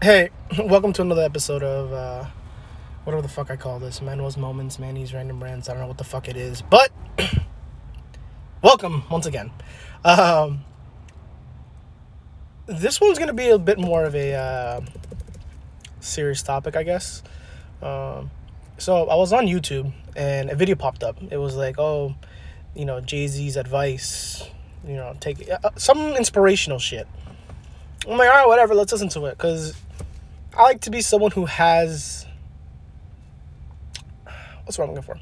Hey, welcome to another episode of uh, whatever the fuck I call this. Manuel's Moments, Manny's Random Brands. I don't know what the fuck it is, but welcome once again. Um, this one's gonna be a bit more of a uh, serious topic, I guess. Um, so I was on YouTube and a video popped up. It was like, oh, you know, Jay Z's advice. You know, take uh, some inspirational shit. I'm like, all right, whatever. Let's listen to it because I like to be someone who has. What's what I'm looking for?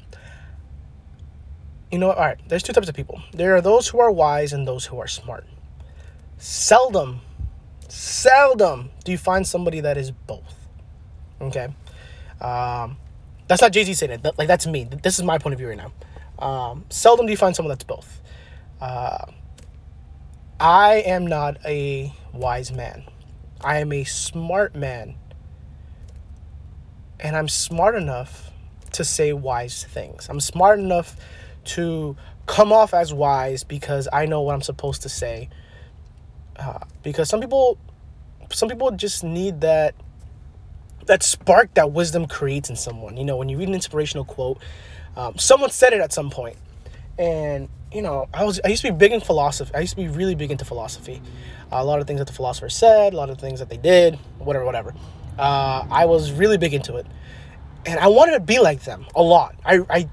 You know, what? all right. There's two types of people. There are those who are wise and those who are smart. Seldom, seldom do you find somebody that is both. Okay, um, that's not Jay Z saying it. That- Like that's me. This is my point of view right now. Um, seldom do you find someone that's both. Uh, I am not a wise man. I am a smart man. And I'm smart enough to say wise things. I'm smart enough to come off as wise because I know what I'm supposed to say. Uh, because some people, some people just need that that spark that wisdom creates in someone. You know, when you read an inspirational quote, um, someone said it at some point, and you know, I was I used to be big in philosophy. I used to be really big into philosophy. Uh, a lot of things that the philosophers said, a lot of things that they did, whatever, whatever. Uh, I was really big into it, and I wanted to be like them a lot. I, I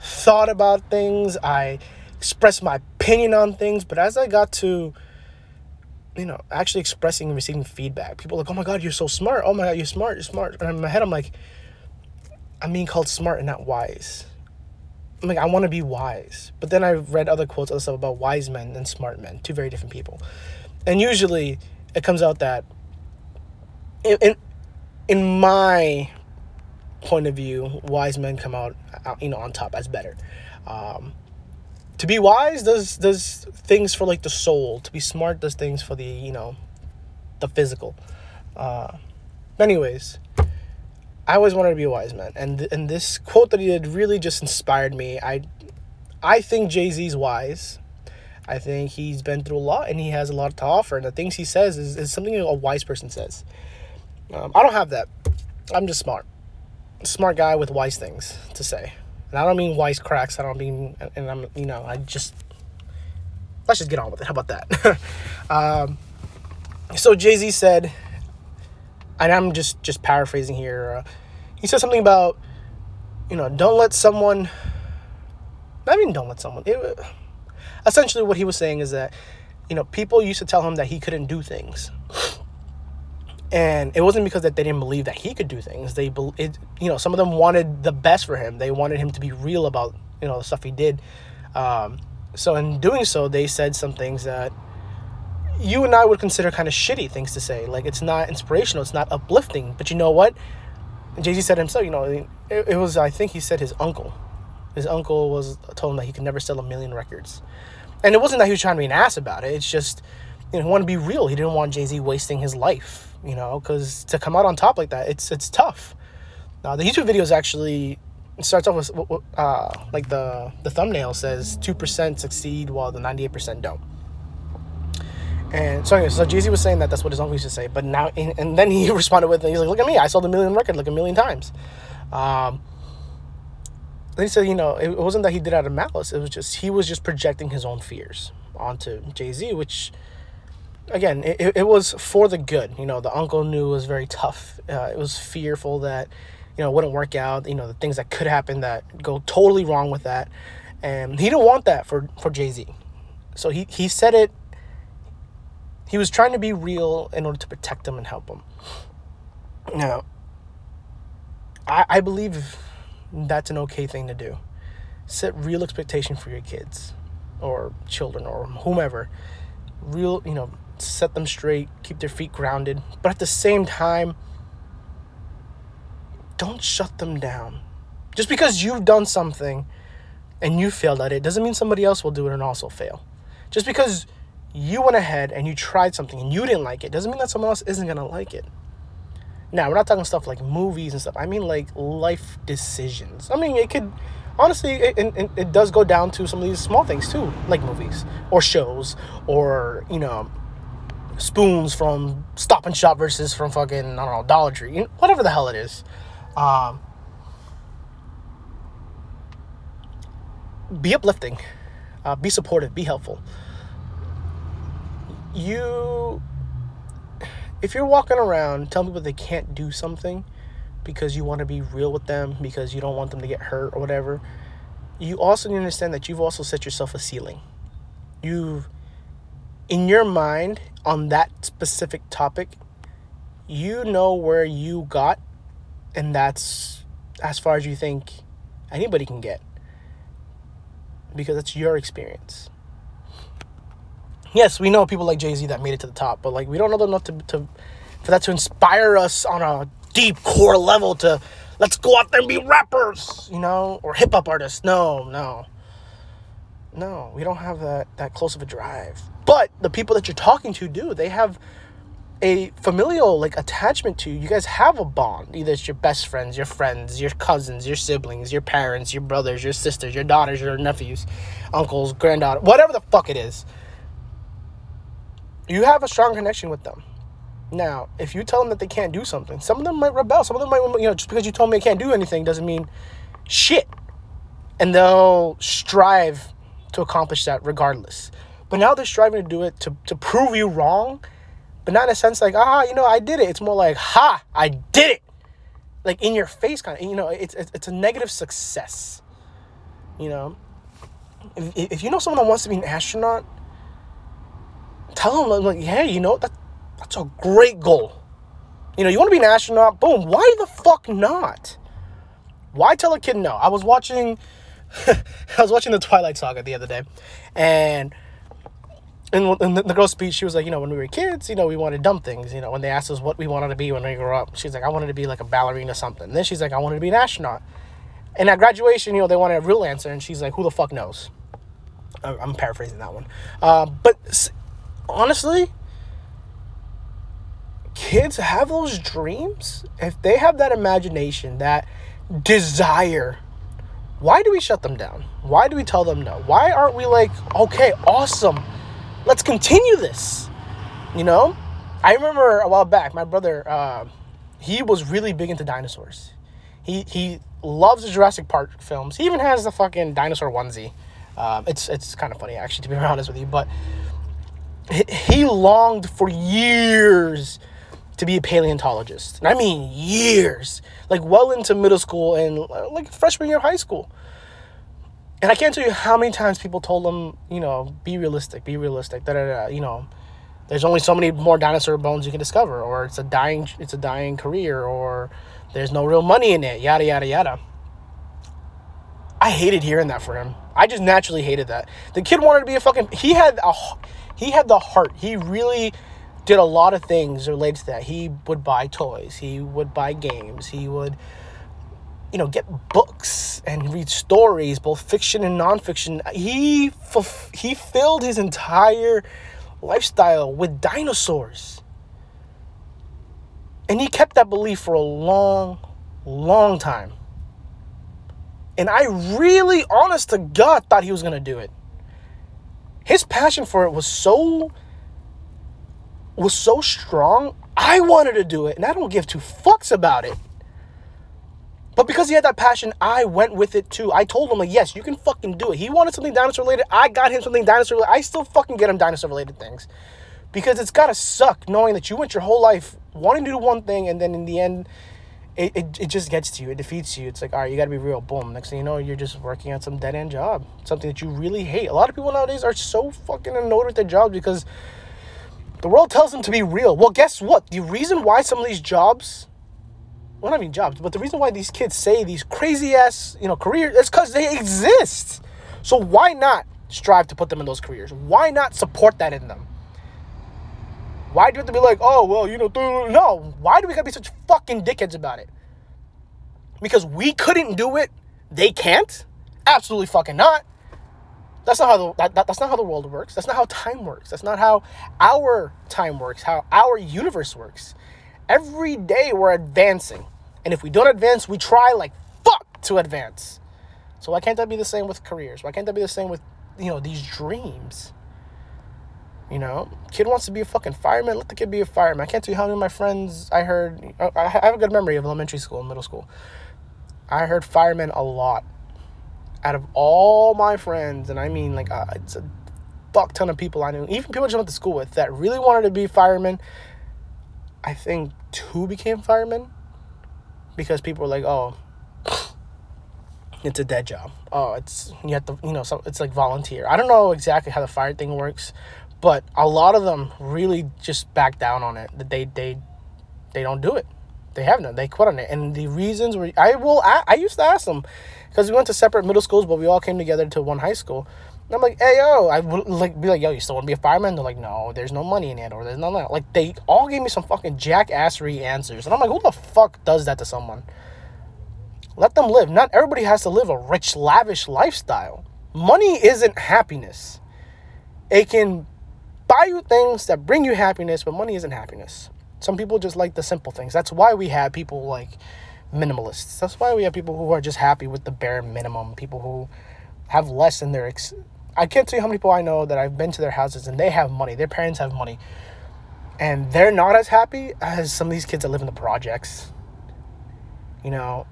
thought about things. I expressed my opinion on things, but as I got to you know, actually expressing and receiving feedback. People like, oh my God, you're so smart. Oh my God, you're smart, you're smart. And in my head, I'm like, I'm being called smart and not wise. I'm like, I want to be wise. But then I read other quotes, other stuff about wise men and smart men, two very different people. And usually it comes out that, in, in, in my point of view, wise men come out, you know, on top as better. Um, to be wise does does things for like the soul. To be smart does things for the you know, the physical. Uh, anyways, I always wanted to be a wise man, and and this quote that he did really just inspired me. I I think Jay Z's wise. I think he's been through a lot and he has a lot to offer. And the things he says is, is something a wise person says. Um, I don't have that. I'm just smart. Smart guy with wise things to say. And I don't mean wise cracks. I don't mean, and I'm, you know, I just, let's just get on with it. How about that? um, so Jay Z said, and I'm just just paraphrasing here. Uh, he said something about, you know, don't let someone. I mean, don't let someone. It, essentially, what he was saying is that, you know, people used to tell him that he couldn't do things, and it wasn't because that they didn't believe that he could do things. They, it, you know, some of them wanted the best for him. They wanted him to be real about, you know, the stuff he did. Um, so in doing so, they said some things that you and I would consider kind of shitty things to say. Like it's not inspirational, it's not uplifting. But you know what? Jay Z said himself. You know, it, it was. I think he said his uncle. His uncle was told him that he could never sell a million records, and it wasn't that he was trying to be an ass about it. It's just, you know, he wanted to be real. He didn't want Jay Z wasting his life. You know, because to come out on top like that, it's it's tough. Now the YouTube video is actually starts off with uh, like the the thumbnail says two percent succeed while the ninety eight percent don't. And so, anyway, so Jay Z was saying that that's what his uncle used to say, but now, and, then he responded with, he's like, "Look at me, I sold a million record like a million times." Um, then he said, you know, it, wasn't that he did out of malice; it was just he was just projecting his own fears onto Jay Z, which, again, it, it was for the good. You know, the uncle knew it was very tough. Uh, it was fearful that, you know, it wouldn't work out. You know, the things that could happen that go totally wrong with that, and he didn't want that for for Jay Z. So he he said it he was trying to be real in order to protect them and help them. Now, I, I believe that's an okay thing to do. Set real expectation for your kids or children or whomever. Real, you know, set them straight, keep their feet grounded, but at the same time, don't shut them down. Just because you've done something and you failed at it doesn't mean somebody else will do it and also fail. Just because you went ahead and you tried something and you didn't like it doesn't mean that someone else isn't gonna like it. Now we're not talking stuff like movies and stuff. I mean like life decisions. I mean it could honestly it, it, it does go down to some of these small things too, like movies or shows or you know spoons from Stop and Shop versus from fucking I don't know Dollar Tree, you know, whatever the hell it is. Um, be uplifting, uh, be supportive, be helpful. You, if you're walking around telling people they can't do something because you want to be real with them, because you don't want them to get hurt or whatever, you also need to understand that you've also set yourself a ceiling. You've, in your mind, on that specific topic, you know where you got, and that's as far as you think anybody can get because that's your experience. Yes, we know people like Jay Z that made it to the top, but like we don't know them enough to, to for that to inspire us on a deep core level to let's go out there and be rappers, you know, or hip hop artists. No, no. No, we don't have that that close of a drive. But the people that you're talking to do. They have a familial like attachment to you. You guys have a bond. Either it's your best friends, your friends, your cousins, your siblings, your parents, your brothers, your sisters, your daughters, your nephews, uncles, granddaughter, whatever the fuck it is. You have a strong connection with them. Now, if you tell them that they can't do something, some of them might rebel. Some of them might, you know, just because you told me I can't do anything doesn't mean shit. And they'll strive to accomplish that regardless. But now they're striving to do it to, to prove you wrong but not in a sense like ah you know I did it. It's more like ha I did it, like in your face kind of. You know it's it's, it's a negative success. You know, if, if you know someone that wants to be an astronaut, tell them like hey you know that that's a great goal. You know you want to be an astronaut. Boom. Why the fuck not? Why tell a kid no? I was watching. I was watching the Twilight Saga the other day, and the, the girl's speech, she was like, you know, when we were kids, you know, we wanted dumb things. You know, when they asked us what we wanted to be when we grew up, she's like, I wanted to be like a ballerina or something. And then she's like, I wanted to be an astronaut. And at graduation, you know, they wanted a real answer, and she's like, who the fuck knows? I'm paraphrasing that one. Uh, but honestly, kids have those dreams. If they have that imagination, that desire, why do we shut them down? Why do we tell them no? Why aren't we like, okay, awesome let's continue this. You know, I remember a while back, my brother, uh, he was really big into dinosaurs. He he loves the Jurassic Park films. He even has the fucking dinosaur onesie. Um, it's it's kind of funny actually, to be honest with you. But he, longed for years to be a paleontologist, and I mean years, like well into middle school and uh, like freshman year of high school. And I can't tell you how many times people told him, you know, be realistic, be realistic. Da, da, da, you know, there's only so many more dinosaur bones you can discover, or it's a dying, it's a dying career, or there's no real money in it. Yada yada yada. I hated hearing that for him. I just naturally hated that. The kid wanted to be a fucking. He had a, he had the heart. He really did a lot of things related to that. He would buy toys. He would buy games. He would you know, get books and read stories, both fiction and nonfiction. He he filled his entire lifestyle with dinosaurs, and he kept that belief for a long, long time. And I really, honest to God, thought he was gonna do it. His passion for it was so was so strong. I wanted to do it, and I don't give two fucks about it. But because he had that passion, I went with it too. I told him, like, yes, you can fucking do it. He wanted something dinosaur related. I got him something dinosaur related. I still fucking get him dinosaur related things. Because it's gotta suck knowing that you went your whole life wanting to do one thing and then in the end, it, it, it just gets to you. It defeats you. It's like, all right, you gotta be real. Boom. Next thing you know, you're just working on some dead end job. Something that you really hate. A lot of people nowadays are so fucking annoyed with their jobs because the world tells them to be real. Well, guess what? The reason why some of these jobs well, I mean jobs, but the reason why these kids say these crazy ass, you know, careers is because they exist. So why not strive to put them in those careers? Why not support that in them? Why do we have to be like, oh, well, you know, no. Why do we gotta be such fucking dickheads about it? Because we couldn't do it, they can't? Absolutely fucking not. That's not how the that, that, that's not how the world works. That's not how time works. That's not how our time works, how our universe works. Every day we're advancing. And if we don't advance, we try like fuck to advance. So why can't that be the same with careers? Why can't that be the same with, you know, these dreams? You know, kid wants to be a fucking fireman. Let the kid be a fireman. I can't tell you how many of my friends I heard. I have a good memory of elementary school and middle school. I heard firemen a lot. Out of all my friends, and I mean like uh, it's a fuck ton of people I knew, even people I just went to school with that really wanted to be firemen. I think two became firemen because people were like, "Oh, it's a dead job. Oh, it's you have to, you know, so it's like volunteer. I don't know exactly how the fire thing works, but a lot of them really just back down on it. That they they they don't do it. They have none. They quit on it. And the reasons were I will I, I used to ask them because we went to separate middle schools, but we all came together to one high school. And I'm like, hey yo, I would like be like, yo, you still want to be a fireman? They're like, no, there's no money in it, or there's none. Like they all gave me some fucking jackassery answers, and I'm like, who the fuck does that to someone? Let them live. Not everybody has to live a rich, lavish lifestyle. Money isn't happiness. It can buy you things that bring you happiness, but money isn't happiness. Some people just like the simple things. That's why we have people like minimalists. That's why we have people who are just happy with the bare minimum. People who have less in their. Ex- I can't tell you how many people I know that I've been to their houses and they have money. Their parents have money, and they're not as happy as some of these kids that live in the projects. You know,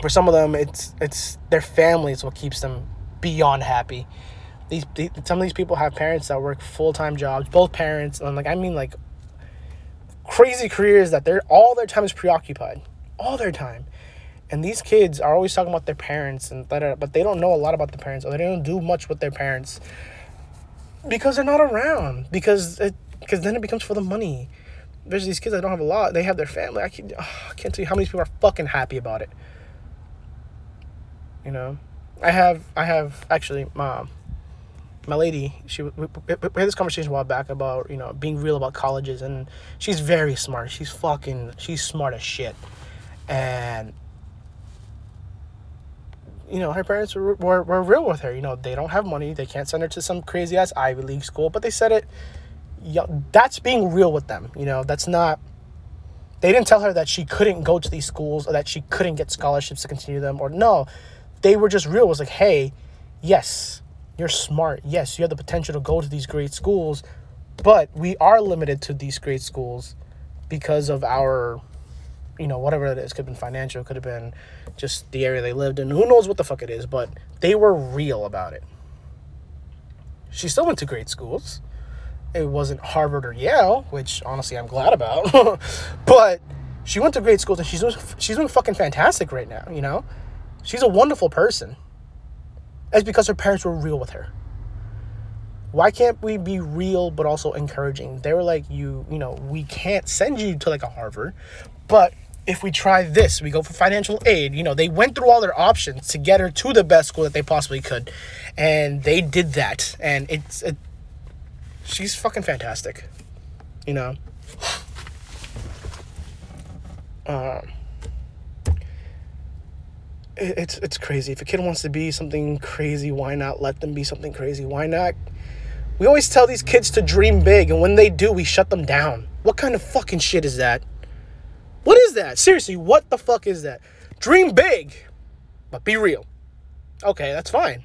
for some of them, it's it's their family is what keeps them beyond happy. These, some of these people have parents that work full time jobs, both parents, and like I mean like crazy careers that they're all their time is preoccupied, all their time. And these kids are always talking about their parents and that, but they don't know a lot about the parents, or they don't do much with their parents because they're not around. Because it, because then it becomes for the money. There's these kids that don't have a lot. They have their family. I can't, oh, I can't tell you how many people are fucking happy about it. You know, I have I have actually my my lady. She we, we, had this conversation a while back about you know being real about colleges, and she's very smart. She's fucking she's smart as shit, and you know, her parents were, were, were real with her. You know, they don't have money. They can't send her to some crazy ass Ivy League school, but they said it. Yeah, that's being real with them. You know, that's not. They didn't tell her that she couldn't go to these schools or that she couldn't get scholarships to continue them, or no they were just real. It was like, hey, yes, you're smart. Yes, you have the potential to go to these great schools, but we are limited to these great schools because of our, you know, whatever it is. Could have been financial, could have been just the area they lived in. Who knows what the fuck it is, but they were real about it. She still went to great schools. It wasn't Harvard or Yale, which honestly I'm glad about. but she went to great schools and she's she's doing fucking fantastic right now, you know? She's a wonderful person. It's because her parents were real with her. Why can't we be real but also encouraging? They were like, you, you know, we can't send you to like a Harvard, but if we try this, we go for financial aid. You know, they went through all their options to get her to the best school that they possibly could, and they did that. And it's, it, she's fucking fantastic. You know. Um it's it's crazy. If a kid wants to be something crazy, why not let them be something crazy? Why not? We always tell these kids to dream big, and when they do, we shut them down. What kind of fucking shit is that? What is that? Seriously, what the fuck is that? Dream big, but be real. Okay, that's fine.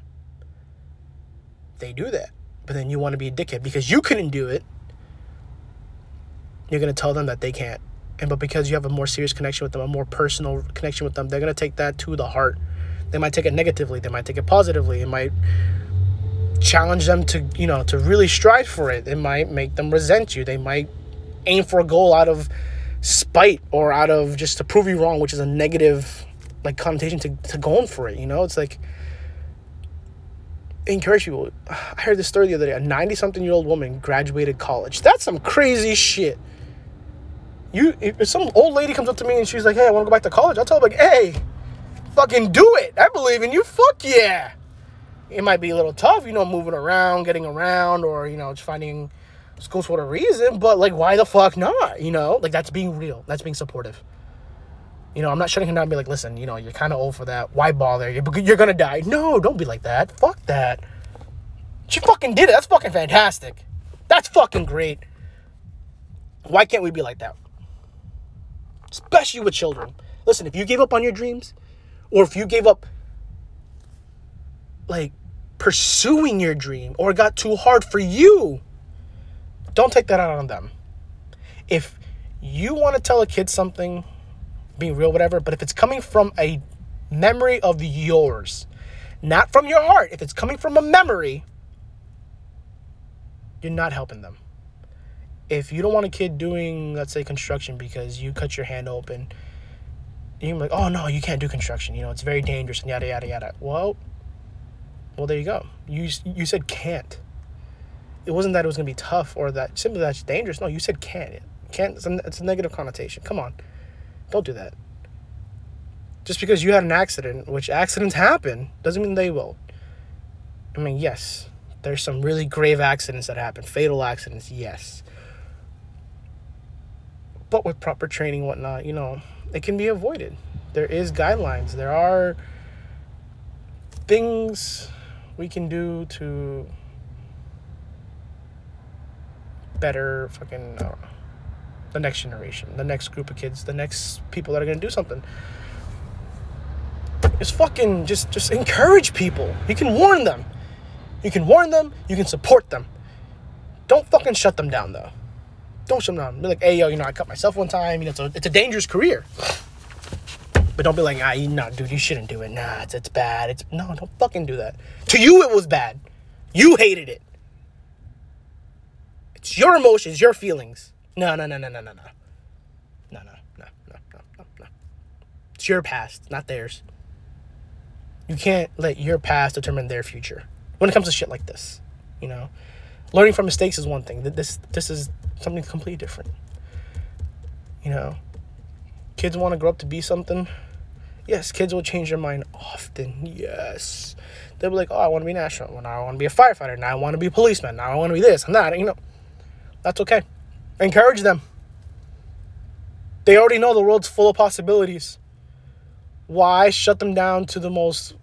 They do that. But then you want to be a dickhead because you couldn't do it. You're going to tell them that they can't and but because you have a more serious connection with them a more personal connection with them they're going to take that to the heart. They might take it negatively they might take it positively it might challenge them to you know to really strive for it. It might make them resent you. They might aim for a goal out of spite or out of just to prove you wrong which is a negative like connotation to, to going for it you know? It's like encourage people i heard this story the other day a 90 something year old woman graduated college. That's some crazy shit you if some old lady comes up to me and she's like, "Hey, I want to go back to college," I'll tell her like, "Hey, fucking do it! I believe in you. Fuck yeah!" It might be a little tough, you know, moving around, getting around, or you know, just finding schools for a reason. But like, why the fuck not? You know, like that's being real. That's being supportive. You know, I'm not shutting him down be like, listen, you know, you're kind of old for that. Why bother? You're, you're gonna die. No, don't be like that. Fuck that. She fucking did it. That's fucking fantastic. That's fucking great. Why can't we be like that? Especially with children. Listen, if you gave up on your dreams, or if you gave up like pursuing your dream, or it got too hard for you, don't take that out on them. If you want to tell a kid something, being real, whatever, but if it's coming from a memory of yours, not from your heart, if it's coming from a memory, you're not helping them. If you don't want a kid doing, let's say, construction because you cut your hand open, you're like, oh no, you can't do construction. You know, it's very dangerous and yada yada yada. Well, well, there you go. You you said can't. It wasn't that it was gonna be tough or that simply that's dangerous. No, you said can't. Can't. It's a, it's a negative connotation. Come on, don't do that. Just because you had an accident, which accidents happen, doesn't mean they will. I mean, yes, there's some really grave accidents that happen, fatal accidents, yes. But with proper training, whatnot, you know, it can be avoided. There is guidelines. There are things we can do to better fucking uh, the next generation, the next group of kids, the next people that are gonna do something. Just fucking just just encourage people. You can warn them. You can warn them. You can support them. Don't fucking shut them down though. Don't shut them down. Be like, hey yo, you know, I cut myself one time. You know, it's a it's a dangerous career. But don't be like, ah, you no, dude, you shouldn't do it. Nah, it's it's bad. It's no, don't fucking do that. To you, it was bad. You hated it. It's your emotions, your feelings. No, no, no, no, no, no, no. No, no, no, no, no, no, no. It's your past, not theirs. You can't let your past determine their future when it comes to shit like this. You know, learning from mistakes is one thing. This this is something completely different. You know, kids want to grow up to be something. Yes, kids will change their mind often. Yes, they'll be like, "Oh, I want to be an astronaut. Now I want to be a firefighter. Now I want to be a policeman. Now I want to be this and that." You know, that's okay. Encourage them. They already know the world's full of possibilities. Why shut them down to the most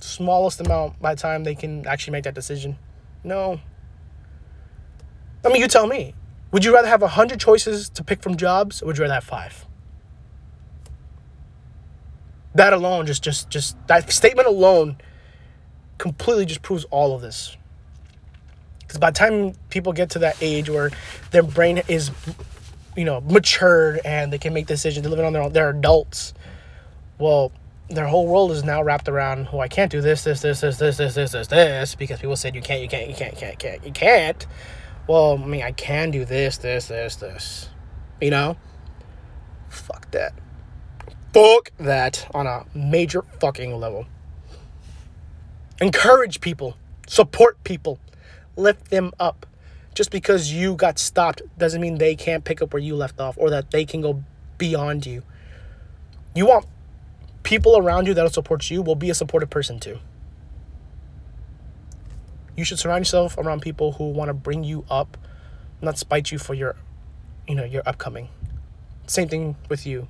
smallest amount by the time they can actually make that decision? No. I mean, you tell me. Would you rather have a hundred choices to pick from jobs, or would you rather have five? That alone, just, just, just that statement alone, completely just proves all of this. Because by the time people get to that age where their brain is, you know, matured and they can make decisions, they're living on their own, they're adults. Well, their whole world is now wrapped around, oh, I can't do this, this, this, this, this, this, this, this, this, because people said you can't, you can't, you can't, you can't, you can't, you can't. Well, I mean, I can do this, this, this, this. You know? Fuck that. Fuck that on a major fucking level. Encourage people, support people, lift them up. Just because you got stopped doesn't mean they can't pick up where you left off or that they can go beyond you. You want people around you that'll support you, will be a supportive person too. You should surround yourself around people who want to bring you up, not spite you for your, you know, your upcoming. Same thing with you.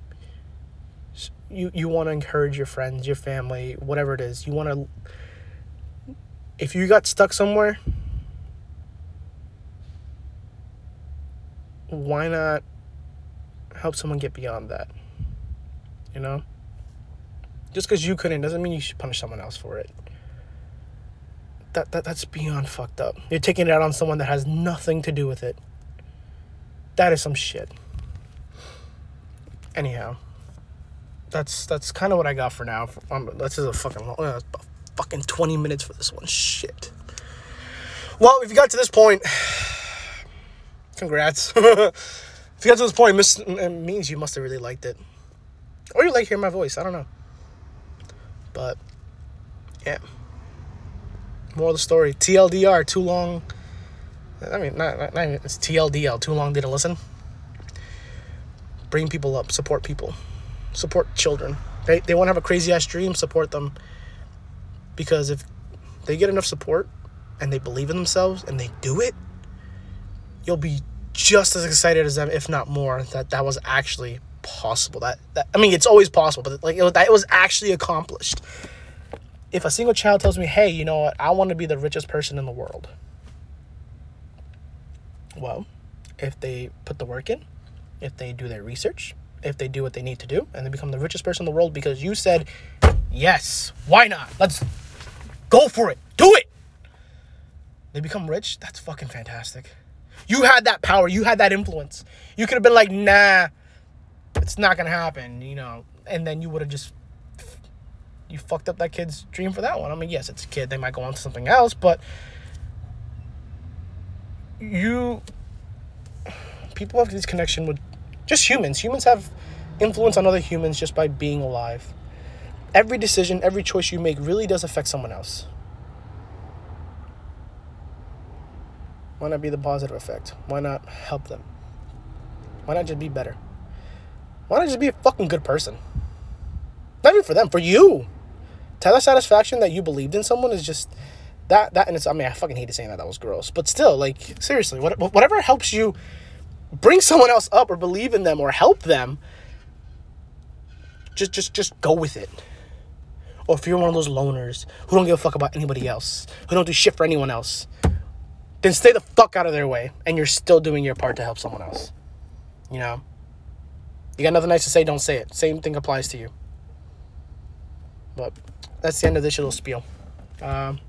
You you want to encourage your friends, your family, whatever it is. You want to. If you got stuck somewhere, why not help someone get beyond that? You know? Just because you couldn't doesn't mean you should punish someone else for it. That, that that's beyond fucked up. You're taking it out on someone that has nothing to do with it. That is some shit. Anyhow, that's that's kind of what I got for now. Um, this is a fucking long, uh, fucking twenty minutes for this one. Shit. Well, if you got to this point, congrats. if you got to this point, it means you must have really liked it, or you like hearing my voice. I don't know. But yeah. More of the story. TLDR, too long. I mean, not, not, not even, it's TLDL, too long didn't listen. Bring people up, support people, support children. They, they want to have a crazy ass dream, support them. Because if they get enough support and they believe in themselves and they do it, you'll be just as excited as them, if not more, that that was actually possible. That, that I mean, it's always possible, but like it, that it was actually accomplished. If a single child tells me, "Hey, you know what? I want to be the richest person in the world," well, if they put the work in, if they do their research, if they do what they need to do, and they become the richest person in the world because you said, "Yes, why not? Let's go for it. Do it." They become rich. That's fucking fantastic. You had that power. You had that influence. You could have been like, nah, it's not gonna happen, you know, and then you would have just you fucked up that kid's dream for that one. I mean, yes, it's a kid. They might go on to something else, but you people have this connection with just humans. Humans have influence on other humans just by being alive. Every decision, every choice you make really does affect someone else. Why not be the positive effect? Why not help them? Why not just be better? Why not just be a fucking good person? Not even for them, for you. That satisfaction that you believed in someone is just that that and it's I mean I fucking hated saying that that was gross, but still like seriously, what, whatever helps you bring someone else up or believe in them or help them, just just just go with it. Or if you're one of those loners who don't give a fuck about anybody else, who don't do shit for anyone else, then stay the fuck out of their way and you're still doing your part to help someone else. You know? You got nothing nice to say, don't say it. Same thing applies to you. But that's the end of this little spiel. Um,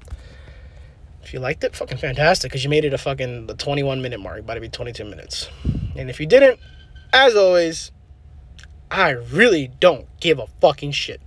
if you liked it, fucking fantastic, because you made it a fucking the 21 minute mark, about to be 22 minutes. And if you didn't, as always, I really don't give a fucking shit.